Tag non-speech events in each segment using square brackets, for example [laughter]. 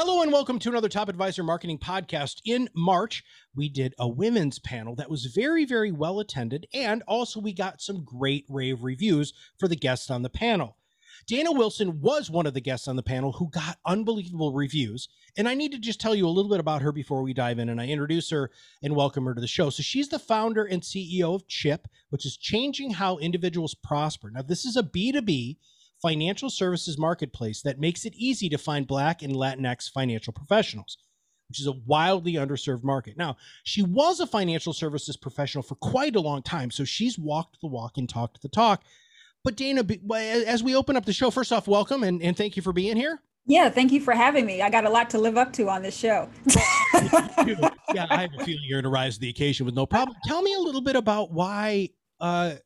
Hello and welcome to another Top Advisor Marketing Podcast. In March, we did a women's panel that was very, very well attended, and also we got some great rave reviews for the guests on the panel. Dana Wilson was one of the guests on the panel who got unbelievable reviews. And I need to just tell you a little bit about her before we dive in and I introduce her and welcome her to the show. So she's the founder and CEO of CHIP, which is changing how individuals prosper. Now, this is a B2B financial services marketplace that makes it easy to find Black and Latinx financial professionals, which is a wildly underserved market. Now, she was a financial services professional for quite a long time, so she's walked the walk and talked the talk. But Dana, as we open up the show, first off, welcome and, and thank you for being here. Yeah, thank you for having me. I got a lot to live up to on this show. [laughs] yeah, I have a feeling you're going to rise to the occasion with no problem. Tell me a little bit about why uh,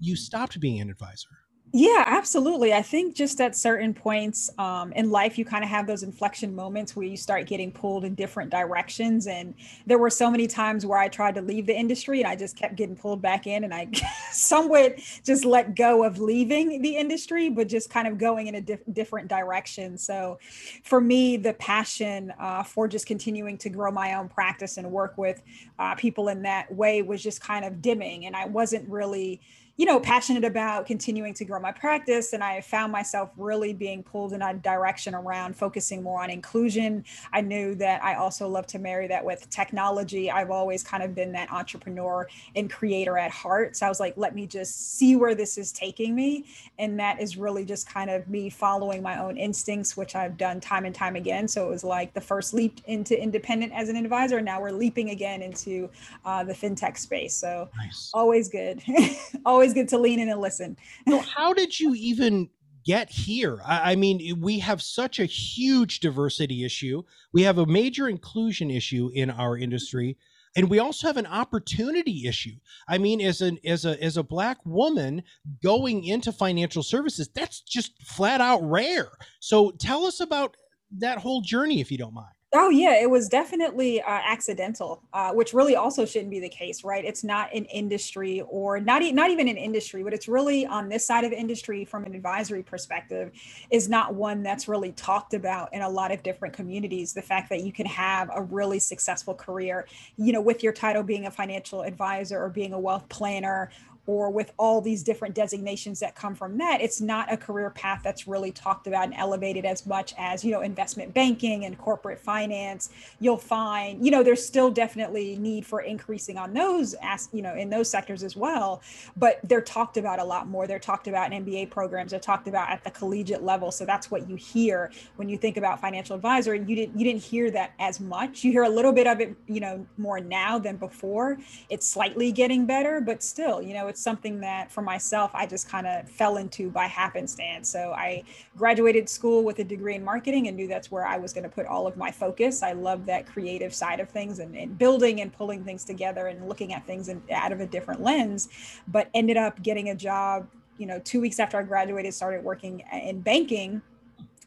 you stopped being an advisor. Yeah, absolutely. I think just at certain points um, in life, you kind of have those inflection moments where you start getting pulled in different directions. And there were so many times where I tried to leave the industry and I just kept getting pulled back in. And I [laughs] somewhat just let go of leaving the industry, but just kind of going in a diff- different direction. So for me, the passion uh, for just continuing to grow my own practice and work with uh, people in that way was just kind of dimming. And I wasn't really you know, passionate about continuing to grow my practice. And I found myself really being pulled in a direction around focusing more on inclusion. I knew that I also love to marry that with technology. I've always kind of been that entrepreneur and creator at heart. So I was like, let me just see where this is taking me. And that is really just kind of me following my own instincts, which I've done time and time again. So it was like the first leap into independent as an advisor. Now we're leaping again into uh, the fintech space. So nice. always good. [laughs] always always to lean in and listen. [laughs] so how did you even get here? I, I mean, we have such a huge diversity issue. We have a major inclusion issue in our industry and we also have an opportunity issue i mean as an as a as a black woman going into financial services that's just flat out rare so tell us about that whole journey if you don't mind Oh yeah, it was definitely uh, accidental, uh, which really also shouldn't be the case, right? It's not an industry, or not e- not even an industry, but it's really on this side of industry from an advisory perspective, is not one that's really talked about in a lot of different communities. The fact that you can have a really successful career, you know, with your title being a financial advisor or being a wealth planner or with all these different designations that come from that it's not a career path that's really talked about and elevated as much as you know investment banking and corporate finance. You'll find you know there's still definitely need for increasing on those as you know in those sectors as well but they're talked about a lot more. They're talked about in mba programs. They're talked about at the collegiate level. So that's what you hear when you think about financial advisor. You didn't you didn't hear that as much. You hear a little bit of it you know more now than before. It's slightly getting better but still you know it's something that for myself I just kind of fell into by happenstance. So I graduated school with a degree in marketing and knew that's where I was going to put all of my focus. I love that creative side of things and, and building and pulling things together and looking at things in, out of a different lens, but ended up getting a job, you know, two weeks after I graduated, started working in banking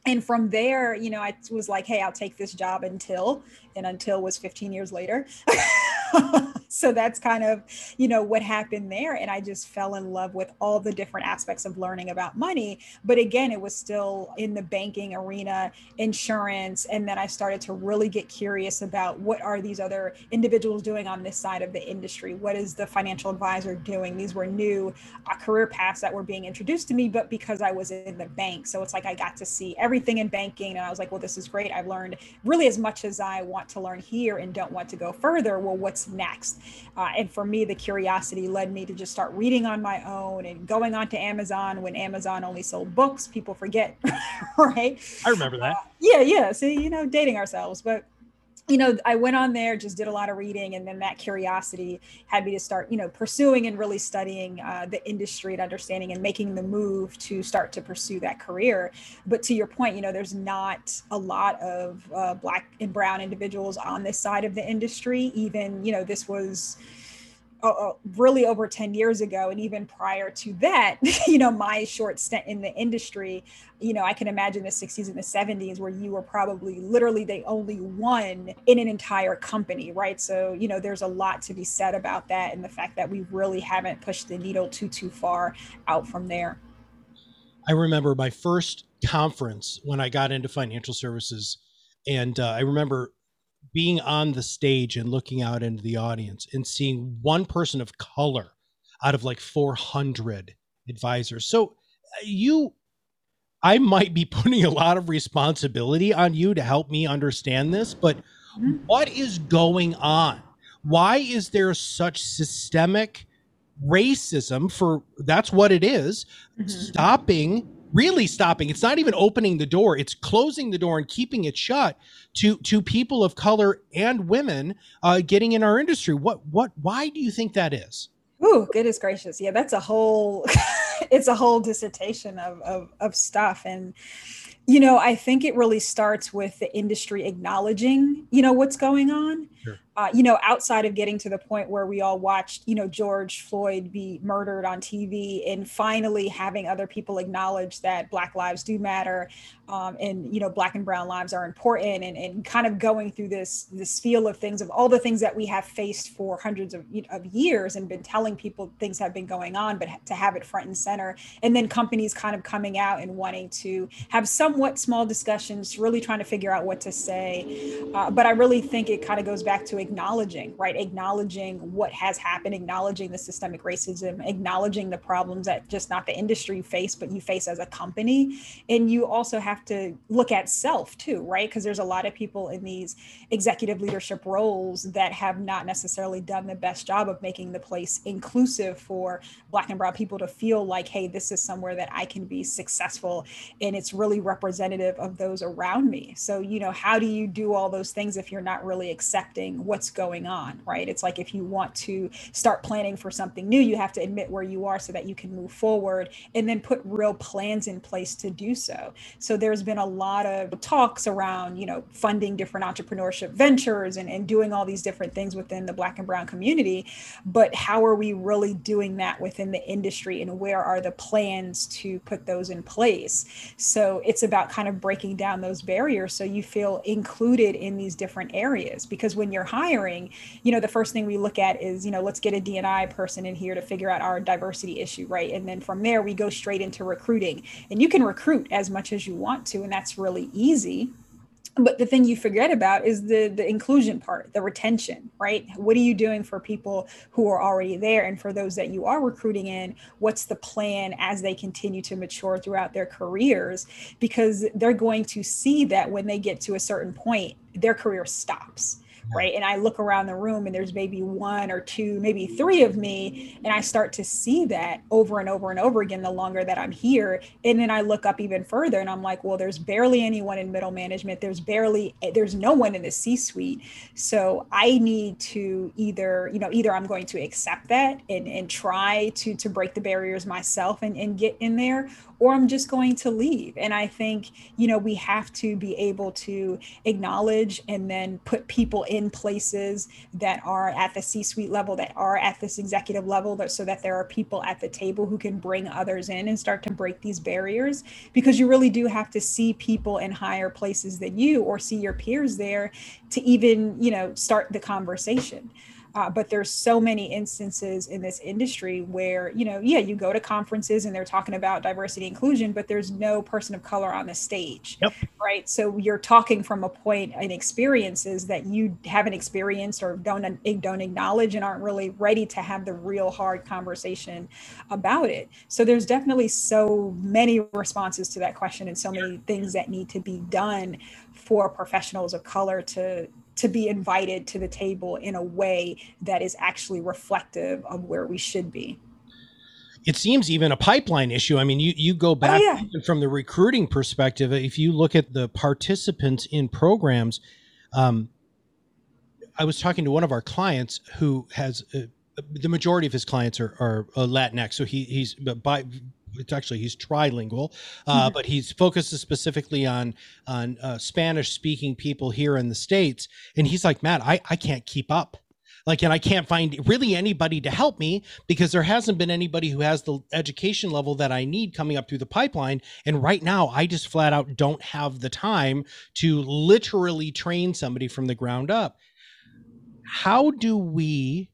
and from there you know i was like hey i'll take this job until and until was 15 years later [laughs] [laughs] so that's kind of you know what happened there and i just fell in love with all the different aspects of learning about money. But again it was still in the banking arena insurance and then i started to really get curious about what are these other individuals doing on this side of the industry? What is the financial advisor doing? These were new uh, career paths that were being introduced to me but because i was in the bank. So it's like i got to see everything in banking and i was like well this is great. I've learned really as much as i want to learn here and don't want to go further. Well what's next uh, and for me, the curiosity led me to just start reading on my own and going on to Amazon when Amazon only sold books. People forget, [laughs] right? I remember that. Uh, yeah, yeah. See, you know, dating ourselves. But you know, I went on there, just did a lot of reading, and then that curiosity had me to start, you know, pursuing and really studying uh, the industry and understanding and making the move to start to pursue that career. But to your point, you know, there's not a lot of uh, Black and Brown individuals on this side of the industry. Even, you know, this was uh, really over 10 years ago and even prior to that [laughs] you know my short stint in the industry you know i can imagine the 60s and the 70s where you were probably literally the only one in an entire company right? So you know there's a lot to be said about that and the fact that we really haven't pushed the needle too too far out from there. I remember my first conference when i got into financial services and uh, i remember being on the stage and looking out into the audience and seeing one person of color out of like 400 advisors. So uh, you I might be [laughs] putting a lot of responsibility on you to help me understand this, but mm-hmm. what is going on? Why is there such systemic racism for that's what it is, mm-hmm. stopping really stopping. It's not even opening the door. It's closing the door and keeping it shut to to people of color and women uh, getting in our industry. What what why do you think that is? Oh goodness gracious. Yeah that's a whole [laughs] it's a whole dissertation of, of of stuff. And you know i think it really starts with the industry acknowledging you know what's going on sure uh, you know, outside of getting to the point where we all watched, you know, George Floyd be murdered on TV and finally having other people acknowledge that Black lives do matter um, and, you know, Black and Brown lives are important and, and kind of going through this, this feel of things of all the things that we have faced for hundreds of, of years and been telling people things have been going on, but to have it front and center. And then companies kind of coming out and wanting to have somewhat small discussions, really trying to figure out what to say. Uh, but I really think it kind of goes back to acknowledging, right? Acknowledging what has happened, acknowledging the systemic racism, acknowledging the problems that just not the industry face, but you face as a company. And you also have to look at self too, right? Because there's a lot of people in these executive leadership roles that have not necessarily done the best job of making the place inclusive for Black and Brown people to feel like, hey, this is somewhere that I can be successful. And it's really representative of those around me. So, you know, how do you do all those things if you're not really accepting what what's going on, right? It's like if you want to start planning for something new, you have to admit where you are so that you can move forward and then put real plans in place to do so. So there's been a lot of talks around, you know, funding different entrepreneurship ventures and, and doing all these different things within the Black and Brown community. But how are we really doing that within the industry and where are the plans to put those in place? So it's about kind of breaking down those barriers so you feel included in these different areas because when you're hiring, hiring, you know, the first thing we look at is, you know, let's get a D&I person in here to figure out our diversity issue, right? And then from there, we go straight into recruiting. And you can recruit as much as you want to, and that's really easy. But the thing you forget about is the the inclusion part the retention right? What are you doing for people who are already there? And for those that you are recruiting in what's the plan as they continue to mature throughout their careers? Because they're going to see that when they get to a certain point their career stops right? And i look around the room and there's maybe one or two maybe three of me and i start to see that over and over and over again the longer that i'm here. And then i look up even further and i'm like well there's barely anyone in middle management. There's barely eh, there's no one in the c suite so i need to either you know either i'm going to accept that and and try to to break the barriers myself and, and get in there or I'm just going to leave. And I think, you know, we have to be able to acknowledge and then put people in places that are at the C suite level, that are at this executive level, that, so that there are people at the table who can bring others in and start to break these barriers. Because you really do have to see people in higher places than you or see your peers there to even, you know, start the conversation. Uh, but there's so many instances in this industry where you know yeah you go to conferences and they're talking about diversity inclusion but there's no person of color on the stage. Yep. right? So you're talking from a point and experiences that you haven't experienced or don't don't acknowledge and aren't really ready to have the real hard conversation about it. So there's definitely so many responses to that question and so many things that need to be done for professionals of color to to be invited to the table in a way that is actually reflective of where we should be it seems even a pipeline issue. I mean, you you go oh, back oh, yeah. from the recruiting perspective. If you look at the participants in programs, um, I was talking to one of our clients who has uh, the majority of his clients are, are uh, Latinx. So he, he's by it's actually he's trilingual, uh, mm-hmm. but he's focuses specifically on on uh, Spanish speaking people here in the states. And he's like, Matt, I I can't keep up. Like, and I can't find really anybody to help me because there hasn't been anybody who has the education level that I need coming up through the pipeline. And right now, I just flat out don't have the time to literally train somebody from the ground up. How do we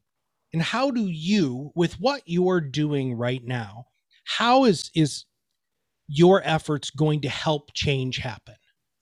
and how do you with what you're doing right now how is is your efforts going to help change happen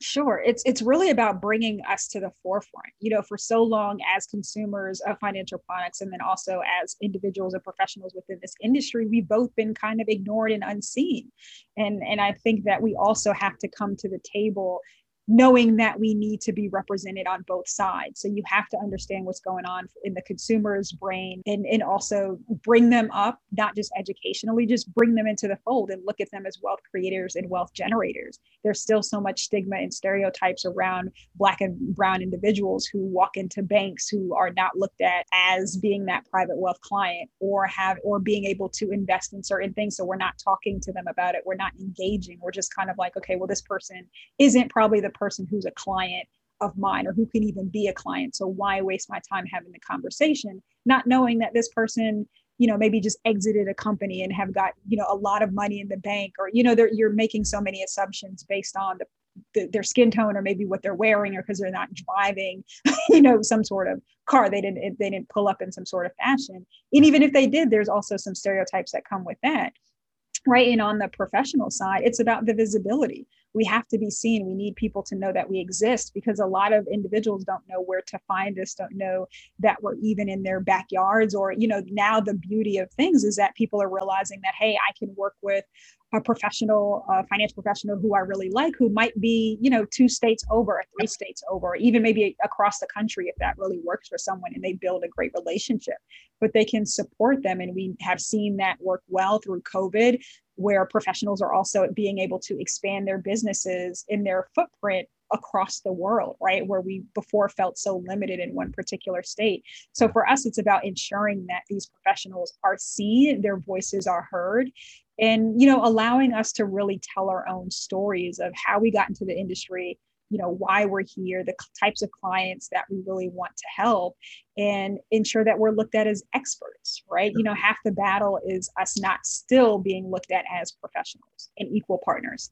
Sure. It's it's really about bringing us to the forefront. You know, for so long as consumers of financial products and then also as individuals and professionals within this industry, we've both been kind of ignored and unseen. And and I think that we also have to come to the table knowing that we need to be represented on both sides. So you have to understand what's going on in the consumer's brain and, and also bring them up, not just educationally, just bring them into the fold and look at them as wealth creators and wealth generators. There's still so much stigma and stereotypes around Black and Brown individuals who walk into banks who are not looked at as being that private wealth client or have or being able to invest in certain things. So we're not talking to them about it. We're not engaging. We're just kind of like, okay, well, this person isn't probably the person who's a client of mine or who can even be a client. So why waste my time having the conversation, not knowing that this person, you know, maybe just exited a company and have got, you know, a lot of money in the bank or, you know, you're making so many assumptions based on the, the, their skin tone or maybe what they're wearing or because they're not driving, [laughs] you know, some sort of car. They didn't, they didn't pull up in some sort of fashion. And even if they did, there's also some stereotypes that come with that right and on the professional side it's about the visibility we have to be seen we need people to know that we exist because a lot of individuals don't know where to find us don't know that we're even in their backyards or you know now the beauty of things is that people are realizing that hey i can work with a professional, a financial professional who I really like, who might be, you know, two states over, three states over, even maybe across the country if that really works for someone and they build a great relationship. But they can support them. And we have seen that work well through COVID, where professionals are also being able to expand their businesses in their footprint across the world, right? Where we before felt so limited in one particular state. So for us, it's about ensuring that these professionals are seen, their voices are heard, and you know allowing us to really tell our own stories of how we got into the industry you know why we're here the types of clients that we really want to help and ensure that we're looked at as experts right? You know half the battle is us not still being looked at as professionals and equal partners.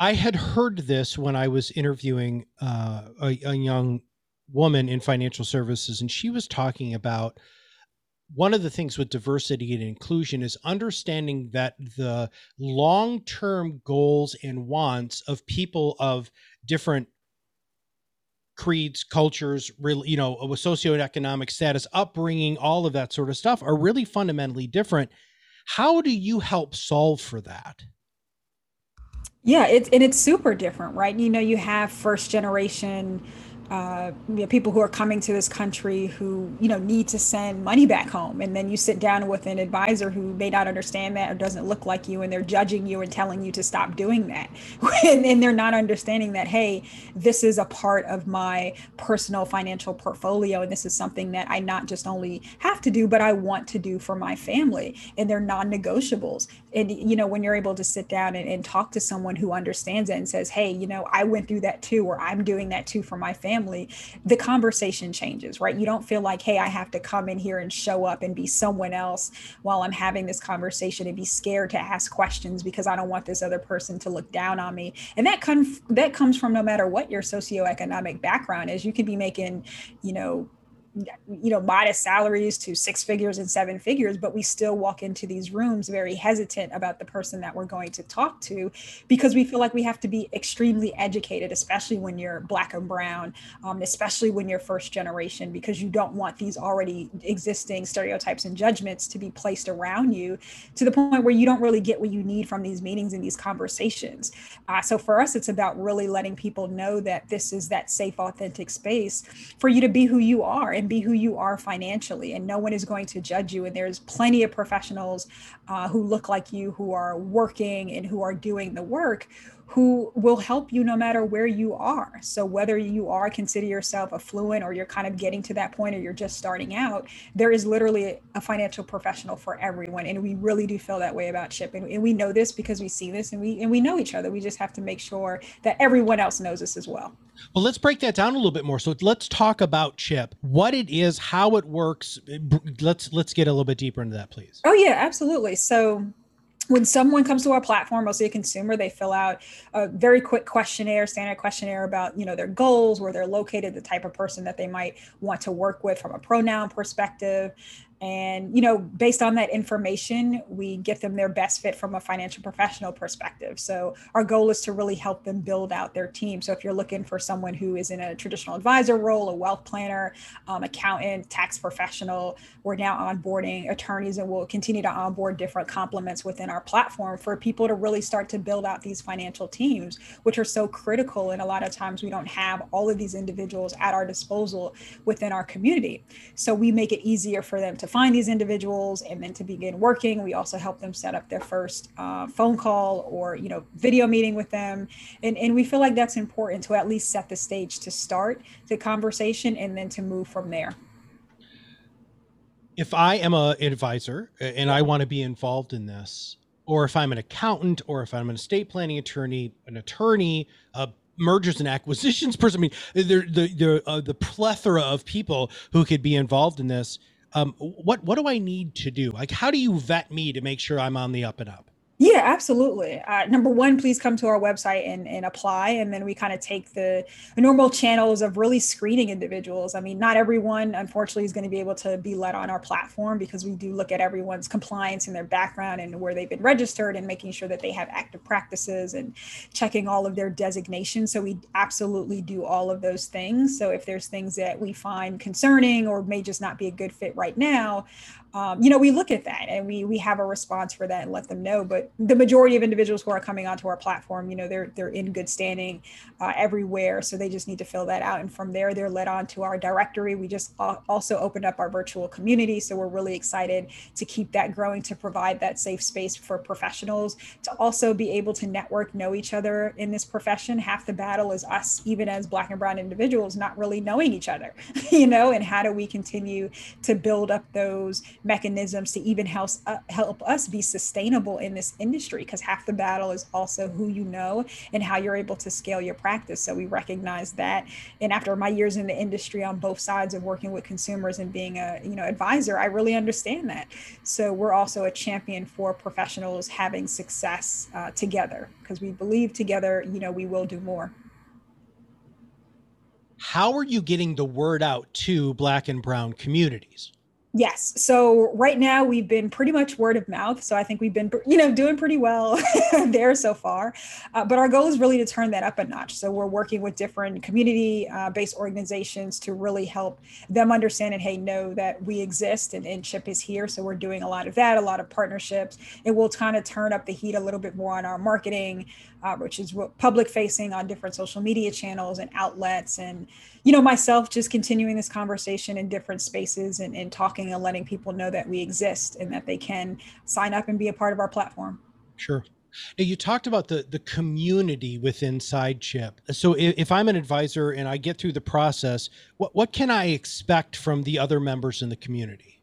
I had heard this when i was interviewing uh, a, a young woman in financial services and she was talking about one of the things with diversity and inclusion is understanding that the long term goals and wants of people of different creeds, cultures, you know, socioeconomic status, upbringing, all of that sort of stuff are really fundamentally different. How do you help solve for that? Yeah, it's and it's super different, right? You know, you have first generation uh, you know, people who are coming to this country who you know need to send money back home, and then you sit down with an advisor who may not understand that or doesn't look like you, and they're judging you and telling you to stop doing that, [laughs] and, and they're not understanding that hey, this is a part of my personal financial portfolio, and this is something that I not just only have to do, but I want to do for my family, and they're non-negotiables. And you know when you're able to sit down and, and talk to someone who understands it and says, hey, you know, I went through that too, or I'm doing that too for my family the conversation changes, right? You don't feel like, hey, I have to come in here and show up and be someone else while I'm having this conversation and be scared to ask questions because I don't want this other person to look down on me. And that comes that comes from no matter what your socioeconomic background is. You could be making, you know, you know modest salaries to six figures and seven figures but we still walk into these rooms very hesitant about the person that we're going to talk to because we feel like we have to be extremely educated especially when you're black and brown um, especially when you're first generation because you don't want these already existing stereotypes and judgments to be placed around you to the point where you don't really get what you need from these meetings and these conversations. Uh, so for us it's about really letting people know that this is that safe authentic space for you to be who you are and be who you are financially. And no one is going to judge you. And there's plenty of professionals uh, who look like you, who are working and who are doing the work who will help you no matter where you are. So whether you are consider yourself affluent or you're kind of getting to that point or you're just starting out, there is literally a financial professional for everyone. And we really do feel that way about Chip. And, and we know this because we see this and we and we know each other. We just have to make sure that everyone else knows this as well. Well, let's break that down a little bit more. So let's talk about Chip, what it is, how it works. Let's let's get a little bit deeper into that, please. Oh yeah, absolutely. So when someone comes to our platform, mostly a consumer, they fill out a very quick questionnaire, standard questionnaire about you know their goals, where they're located, the type of person that they might want to work with from a pronoun perspective, and you know based on that information we get them their best fit from a financial professional perspective. So our goal is to really help them build out their team. So if you're looking for someone who is in a traditional advisor role a wealth planner um, accountant tax professional we're now onboarding attorneys and we'll continue to onboard different complements within our platform for people to really start to build out these financial teams which are so critical. And a lot of times we don't have all of these individuals at our disposal within our community. So we make it easier for them to find these individuals and then to begin working. We also help them set up their first uh, phone call or you know video meeting with them, and and we feel like that's important to at least set the stage to start the conversation and then to move from there. If I am a advisor and I want to be involved in this, or if I'm an accountant, or if I'm an estate planning attorney, an attorney, a mergers and acquisitions person. I mean, the the the, uh, the plethora of people who could be involved in this um, what what do I need to do? Like, how do you vet me to make sure I'm on the up and up? Yeah, absolutely. Uh, number one, please come to our website and, and apply. And then we kind of take the, the, normal channels of really screening individuals. I mean, not everyone, unfortunately, is going to be able to be let on our platform because we do look at everyone's compliance and their background and where they've been registered and making sure that they have active practices and checking all of their designations. So we absolutely do all of those things. So if there's things that we find concerning or may just not be a good fit right now, um, you know, we look at that and we we have a response for that and let them know. But the majority of individuals who are coming onto our platform, you know, they're they're in good standing uh, everywhere, so they just need to fill that out. And from there, they're led on to our directory. We just also opened up our virtual community, so we're really excited to keep that growing to provide that safe space for professionals to also be able to network, know each other in this profession. Half the battle is us, even as Black and Brown individuals, not really knowing each other, [laughs] you know. And how do we continue to build up those mechanisms to even help, uh, help us be sustainable in this industry because half the battle is also who you know and how you're able to scale your practice. So we recognize that. And after my years in the industry on both sides of working with consumers and being a you know advisor i really understand that. So we're also a champion for professionals having success uh, together because we believe together you know we will do more. How are you getting the word out to black and brown communities Yes. So right now we've been pretty much word of mouth. So I think we've been, you know, doing pretty well [laughs] there so far. Uh, but our goal is really to turn that up a notch. So we're working with different community-based uh, organizations to really help them understand and hey, know that we exist and, and Chip is here. So we're doing a lot of that, a lot of partnerships. It will kind of turn up the heat a little bit more on our marketing, uh, which is public facing on different social media channels and outlets and you know myself just continuing this conversation in different spaces and, and talking and letting people know that we exist and that they can sign up and be a part of our platform sure now you talked about the the community within SideChip. So if, if, I'm an advisor and I get through the process, what what can I expect from the other members in the community?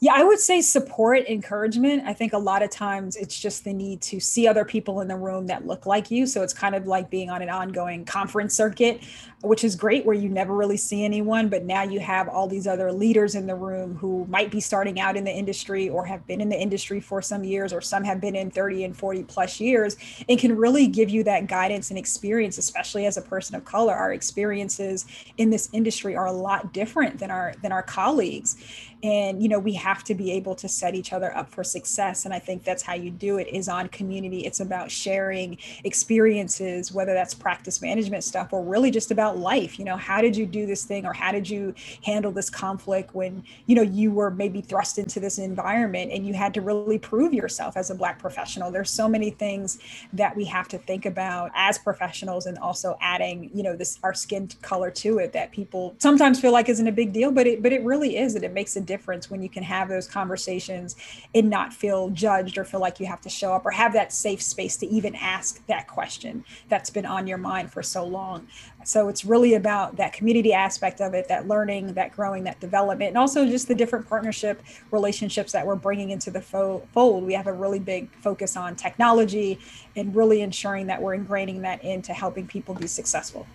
Yeah, I would say support, encouragement. I think a lot of times it's just the need to see other people in the room that look like you. So it's kind of like being on an ongoing conference circuit, which is great where you never really see anyone, but now you have all these other leaders in the room who might be starting out in the industry or have been in the industry for some years, or some have been in 30 and 40 plus years, and can really give you that guidance and experience, especially as a person of color. Our experiences in this industry are a lot different than our than our colleagues. And you know we have to be able to set each other up for success. And i think that's how you do it is on community. It's about sharing experiences whether that's practice management stuff or really just about life you know how did you do this thing or how did you handle this conflict when you know you were maybe thrust into this environment and you had to really prove yourself as a black professional? There's so many things that we have to think about as professionals and also adding you know this our skin color to it that people sometimes feel like isn't a big deal but it but it really is and it makes a difference when you can have those conversations and not feel judged or feel like you have to show up or have that safe space to even ask that question that's been on your mind for so long so it's really about that community aspect of it that learning that growing that development and also just the different partnership relationships that we're bringing into the fold we have a really big focus on technology and really ensuring that we're ingraining that into helping people be successful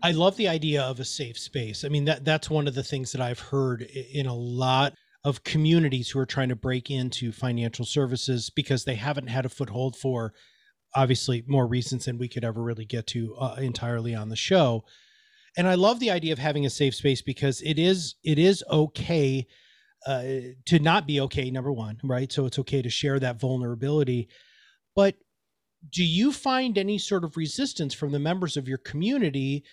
I love the idea of a safe space. I mean that that's one of the things that I've heard in a lot of communities who are trying to break into financial services because they haven't had a foothold for obviously more reasons than we could ever really get to uh, entirely on the show. And I love the idea of having a safe space because it is it is okay uh, to not be okay. Number one, right? So it's okay to share that vulnerability, but do you find any sort of resistance from the members of your community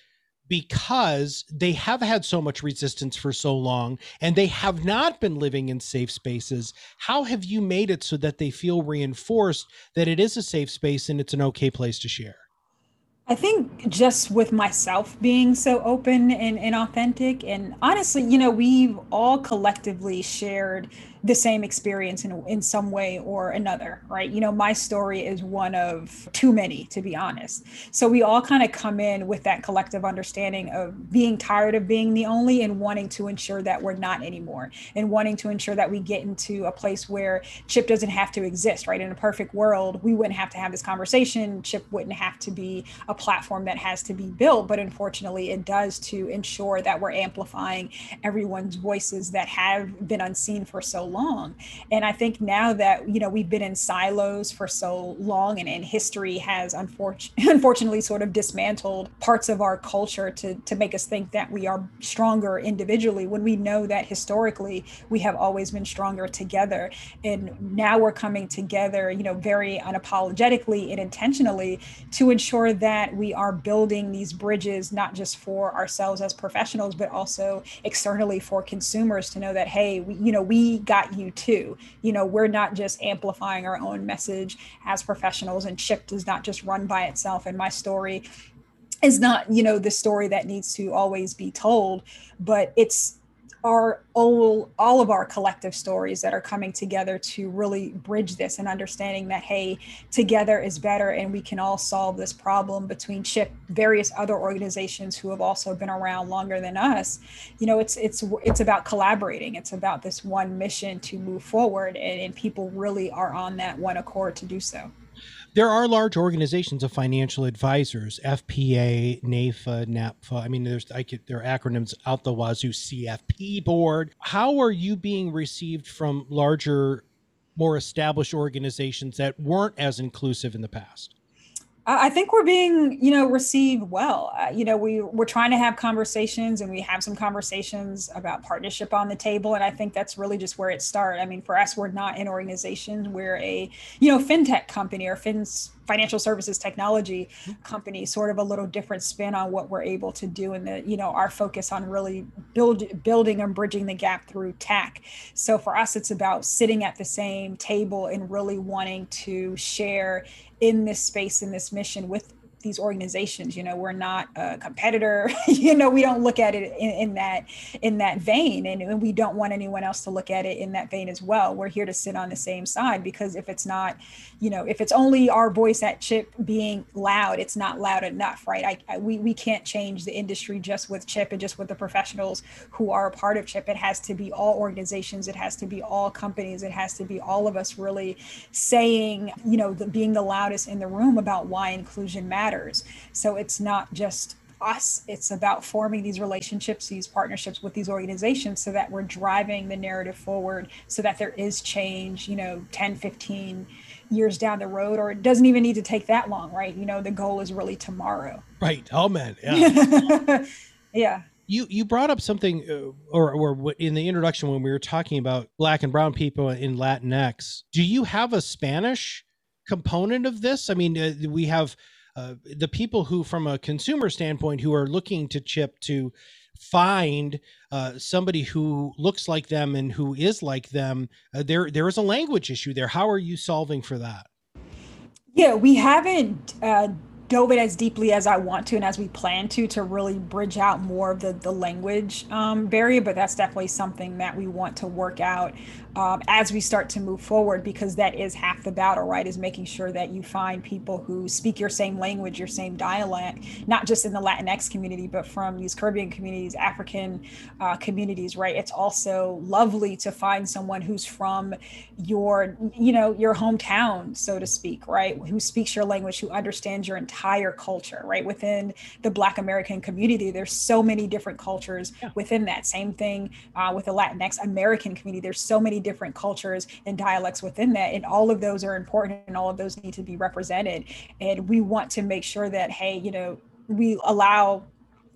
because they have had so much resistance for so long and they have not been living in safe spaces. How have you made it so that they feel reinforced that it is a safe space and it's an okay place to share? I think just with myself being so open and, and authentic, and honestly, you know, we've all collectively shared the same experience in, in some way or another, right? You know, my story is one of too many, to be honest. So we all kind of come in with that collective understanding of being tired of being the only and wanting to ensure that we're not anymore and wanting to ensure that we get into a place where chip doesn't have to exist, right? In a perfect world, we wouldn't have to have this conversation. Chip wouldn't have to be a platform that has to be built, but unfortunately, it does to ensure that we're amplifying everyone's voices that have been unseen for so long And I think now that, you know, we've been in silos for so long and, and history has unfortunately, [laughs] unfortunately sort of dismantled parts of our culture to, to make us think that we are stronger individually when we know that historically we have always been stronger together. And now we're coming together, you know, very unapologetically and intentionally to ensure that we are building these bridges, not just for ourselves as professionals, but also externally for consumers to know that, hey, we, you know, we got you too. You know, we're not just amplifying our own message as professionals, and Chip does not just run by itself. And my story is not, you know, the story that needs to always be told, but it's are all all of our collective stories that are coming together to really bridge this and understanding that hey together is better and we can all solve this problem between chip various other organizations who have also been around longer than us. You know it's it's it's about collaborating. It's about this one mission to move forward and, and people really are on that one accord to do so there are large organizations of financial advisors, FPA, NAIFA, NAPFA. I mean, there's I could, there are acronyms out the wazoo, CFP board. How are you being received from larger, more established organizations that weren't as inclusive in the past? I think we're being, you know, received well. Uh, you know, we we're trying to have conversations, and we have some conversations about partnership on the table, and I think that's really just where it started. I mean, for us, we're not an organization; we're a, you know, fintech company or fins financial services technology mm-hmm. company sort of a little different spin on what we're able to do and the you know our focus on really build building and bridging the gap through tech. So for us it's about sitting at the same table and really wanting to share in this space in this mission with these organizations you know we're not a competitor [laughs] you know we don't look at it in, in that in that vein. And, and, we don't want anyone else to look at it in that vein as well. We're here to sit on the same side because if it's not you know if it's only our voice at chip being loud it's not loud enough right? I, I, we, we can't change the industry just with chip and just with the professionals who are a part of chip. It has to be all organizations. It has to be all companies. It has to be all of us really saying you know the, being the loudest in the room about why inclusion matters matters. So it's not just us it's about forming these relationships these partnerships with these organizations so that we're driving the narrative forward so that there is change you know 10 15 years down the road or it doesn't even need to take that long right? You know the goal is really tomorrow. Right. Oh man. Yeah. [laughs] Yeah. You you brought up something uh, or or in the introduction when we were talking about black and brown people in latinx do you have a spanish component of this? I mean uh, we have uh, the people who from a consumer standpoint who are looking to chip to find uh, somebody who looks like them and who is like them uh, there there is a language issue there how are you solving for that yeah we haven't uh, dove it as deeply as I want to and as we plan to to really bridge out more of the the language um, barrier. But that's definitely something that we want to work out um, as we start to move forward because that is half the battle, right? Is making sure that you find people who speak your same language, your same dialect, not just in the Latinx community, but from these Caribbean communities, African uh, communities, right? It's also lovely to find someone who's from your, you know, your hometown, so to speak, right? Who speaks your language, who understands your entire culture, right? Within the Black American community, there's so many different cultures yeah. within that. Same thing uh, with the Latinx American community. There's so many different cultures and dialects within that. And all of those are important and all of those need to be represented. And we want to make sure that, hey, you know, we allow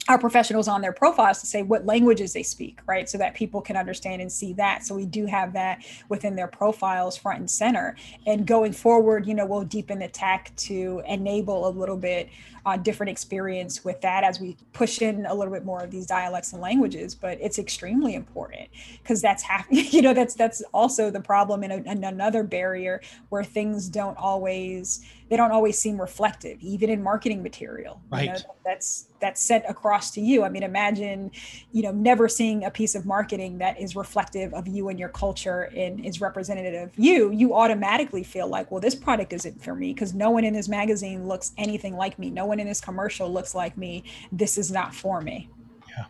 our professionals on their profiles to say what languages they speak, right? So that people can understand and see that. So we do have that within their profiles front and center. And going forward, you know, we'll deepen the tech to enable a little bit uh, different experience with that as we push in a little bit more of these dialects and languages. But it's extremely important because that's half, [laughs] you know, that's that's also the problem and another barrier where things don't always they don't always seem reflective, even in marketing material. Right. You know, that's that's sent across to you. I mean, imagine, you know, never seeing a piece of marketing that is reflective of you and your culture and is representative of you. You automatically feel like, well, this product isn't for me because no one in this magazine looks anything like me. No one in this commercial looks like me. This is not for me Yeah.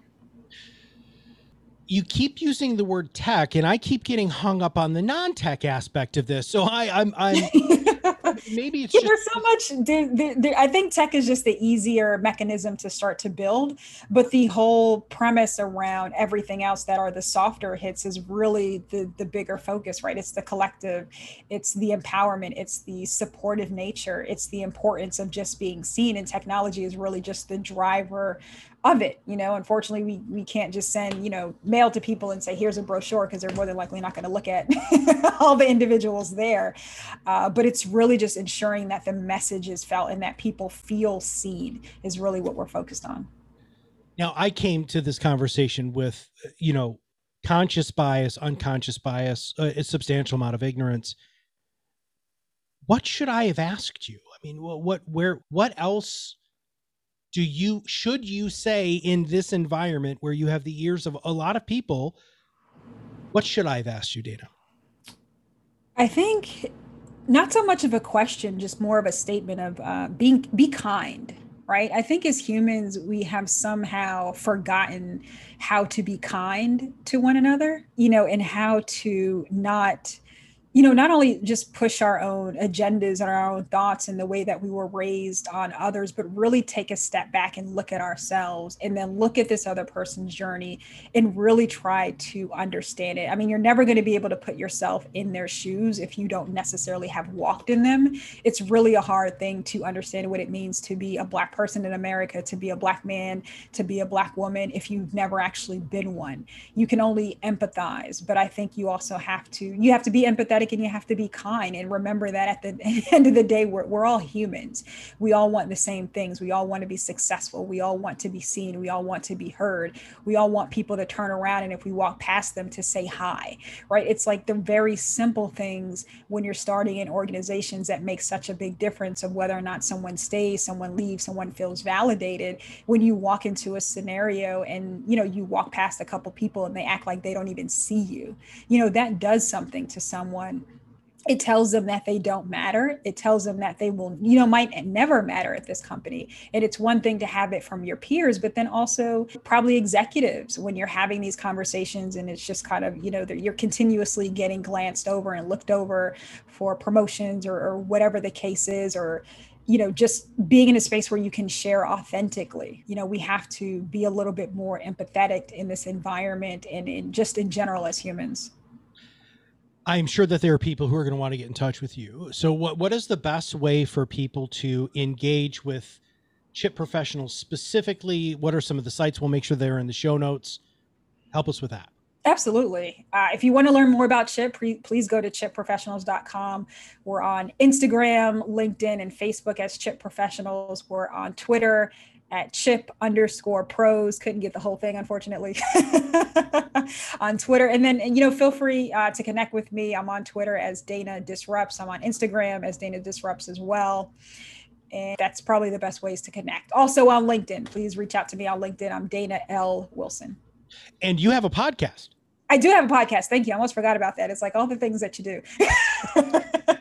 you keep using the word tech and i keep getting hung up on the non-tech aspect of this so i i'm i'm [laughs] maybe it's yeah, just- there's so much there, there, there, i think tech is just the easier mechanism to start to build but the whole premise around everything else that are the softer hits is really the the bigger focus right? It's the collective it's the empowerment it's the supportive nature it's the importance of just being seen and technology is really just the driver of it you know? Unfortunately we we can't just send you know mail to people and say here's a brochure because they're more than likely not going to look at [laughs] all the individuals there. Uh, but it's really just ensuring that the message is felt and that people feel seen is really what we're focused on. Now i came to this conversation with you know conscious bias unconscious bias a substantial amount of ignorance. What should i have asked you? I mean what, what where what else do you should you say in this environment where you have the ears of a lot of people what should i have asked you dana? I think not so much of a question just more of a statement of uh, being be kind right? I think as humans we have somehow forgotten how to be kind to one another you know and how to not you know, not only just push our own agendas and our own thoughts and the way that we were raised on others, but really take a step back and look at ourselves and then look at this other person's journey and really try to understand it. I mean, you're never going to be able to put yourself in their shoes if you don't necessarily have walked in them. It's really a hard thing to understand what it means to be a Black person in America, to be a Black man, to be a Black woman if you've never actually been one. You can only empathize, but I think you also have to, you have to be empathetic empathetic and you have to be kind and remember that at the [laughs] end of the day we're, we're all humans. We all want the same things. We all want to be successful. We all want to be seen. We all want to be heard. We all want people to turn around and if we walk past them to say hi right? It's like the very simple things when you're starting in organizations that make such a big difference of whether or not someone stays someone leaves someone feels validated. When you walk into a scenario and you know you walk past a couple people and they act like they don't even see you you know that does something to someone it tells them that they don't matter. It tells them that they will you know might never matter at this company. And it's one thing to have it from your peers but then also probably executives when you're having these conversations and it's just kind of you know you're continuously getting glanced over and looked over for promotions or, or whatever the case is or you know just being in a space where you can share authentically. You know we have to be a little bit more empathetic in this environment and in just in general as humans I'm sure that there are people who are going to want to get in touch with you. So what what is the best way for people to engage with chip professionals specifically? What are some of the sites? We'll make sure they're in the show notes. Help us with that. Absolutely. Uh, if you want to learn more about Chip, pre- please go to chipprofessionals.com. We're on Instagram, LinkedIn, and Facebook as Chip Professionals. We're on Twitter at chip underscore pros. Couldn't get the whole thing, unfortunately, [laughs] on Twitter. And then, you know, feel free uh, to connect with me. I'm on Twitter as Dana Disrupts. I'm on Instagram as Dana Disrupts as well. And that's probably the best ways to connect. Also on LinkedIn, please reach out to me on LinkedIn. I'm Dana L. Wilson. And you have a podcast. I do have a podcast. Thank you. I almost forgot about that. It's like all the things that you do.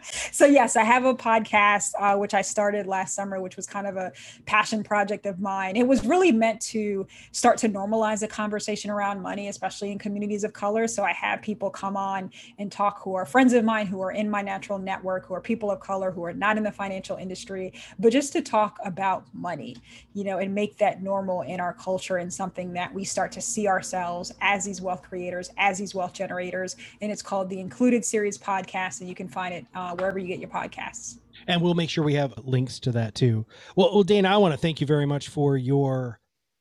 [laughs] so yes, I have a podcast uh, which I started last summer, which was kind of a passion project of mine. It was really meant to start to normalize a conversation around money, especially in communities of color. So I have people come on and talk who are friends of mine, who are in my natural network, who are people of color, who are not in the financial industry, but just to talk about money, you know, and make that normal in our culture and something that we start to see ourselves as these wealth creators, as these wealth generators. And it's called the Included Series Podcast, and you can find it uh, wherever you get your podcasts. And we'll make sure we have links to that too. Well, well Dana, I want to thank you very much for your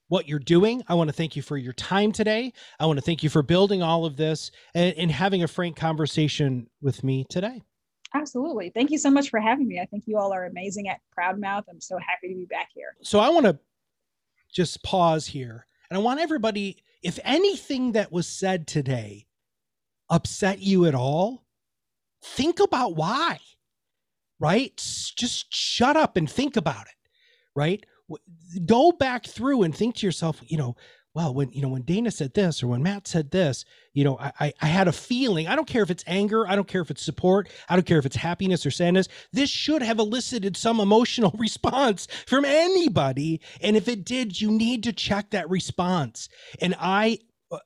what you're doing. I want to thank you for your time today. I want to thank you for building all of this and, and having a frank conversation with me today. Absolutely. Thank you so much for having me. I think you all are amazing at Proudmouth. I'm so happy to be back here. So I want to just pause here and I want everybody, if anything that was said today upset you at all, think about why, right? Just shut up and think about it, right? Go back through and think to yourself, you know, well, when you know when Dana said this or when Matt said this, you know, I I had a feeling. I don't care if it's anger, I don't care if it's support, I don't care if it's happiness or sadness. This should have elicited some emotional [laughs] response from anybody, and if it did, you need to check that response. And I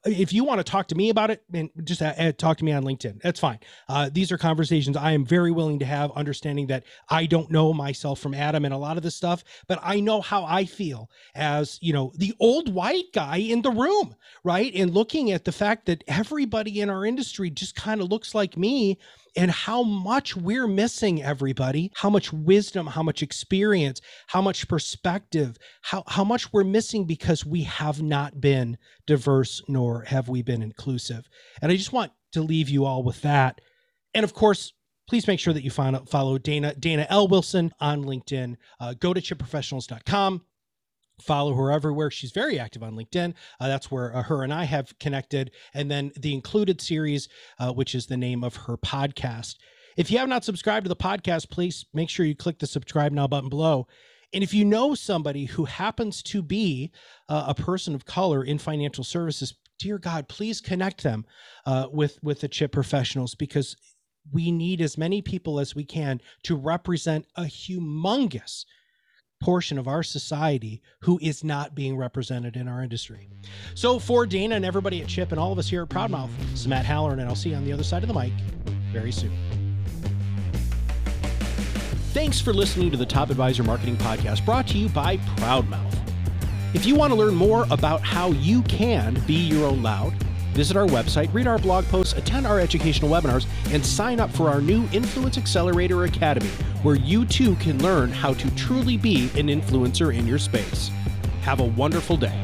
if you want to talk to me about it, and just uh, uh, talk to me on LinkedIn. That's fine. Uh, these are conversations I am very willing to have, understanding that I don't know myself from Adam and a lot of this stuff, but I know how I feel as you know the old white guy in the room, right? And looking at the fact that everybody in our industry just kind of looks like me and how much we're missing everybody. How much wisdom how much experience how much perspective how, how much we're missing because we have not been diverse nor have we been inclusive. And i just want to leave you all with that. And of course please make sure that you follow dana dana l. Wilson on linkedin. Uh, go to chipprofessionals.com follow her everywhere. She's very active on LinkedIn. Uh, that's where uh, her and I have connected. And then the included series, uh, which is the name of her podcast. If you have not subscribed to the podcast, please make sure you click the subscribe now button below. And if you know somebody who happens to be uh, a person of color in financial services, dear God, please connect them uh, with with the chip professionals because we need as many people as we can to represent a humongous portion of our society who is not being represented in our industry. So for Dana and everybody at Chip and all of us here at Proudmouth, this is Matt Halloran, and I'll see you on the other side of the mic very soon. Thanks for listening to the Top Advisor Marketing Podcast brought to you by Proudmouth. If you want to learn more about how you can be your own loud, Visit our website, read our blog posts, attend our educational webinars, and sign up for our new Influence Accelerator Academy, where you too can learn how to truly be an influencer in your space. Have a wonderful day.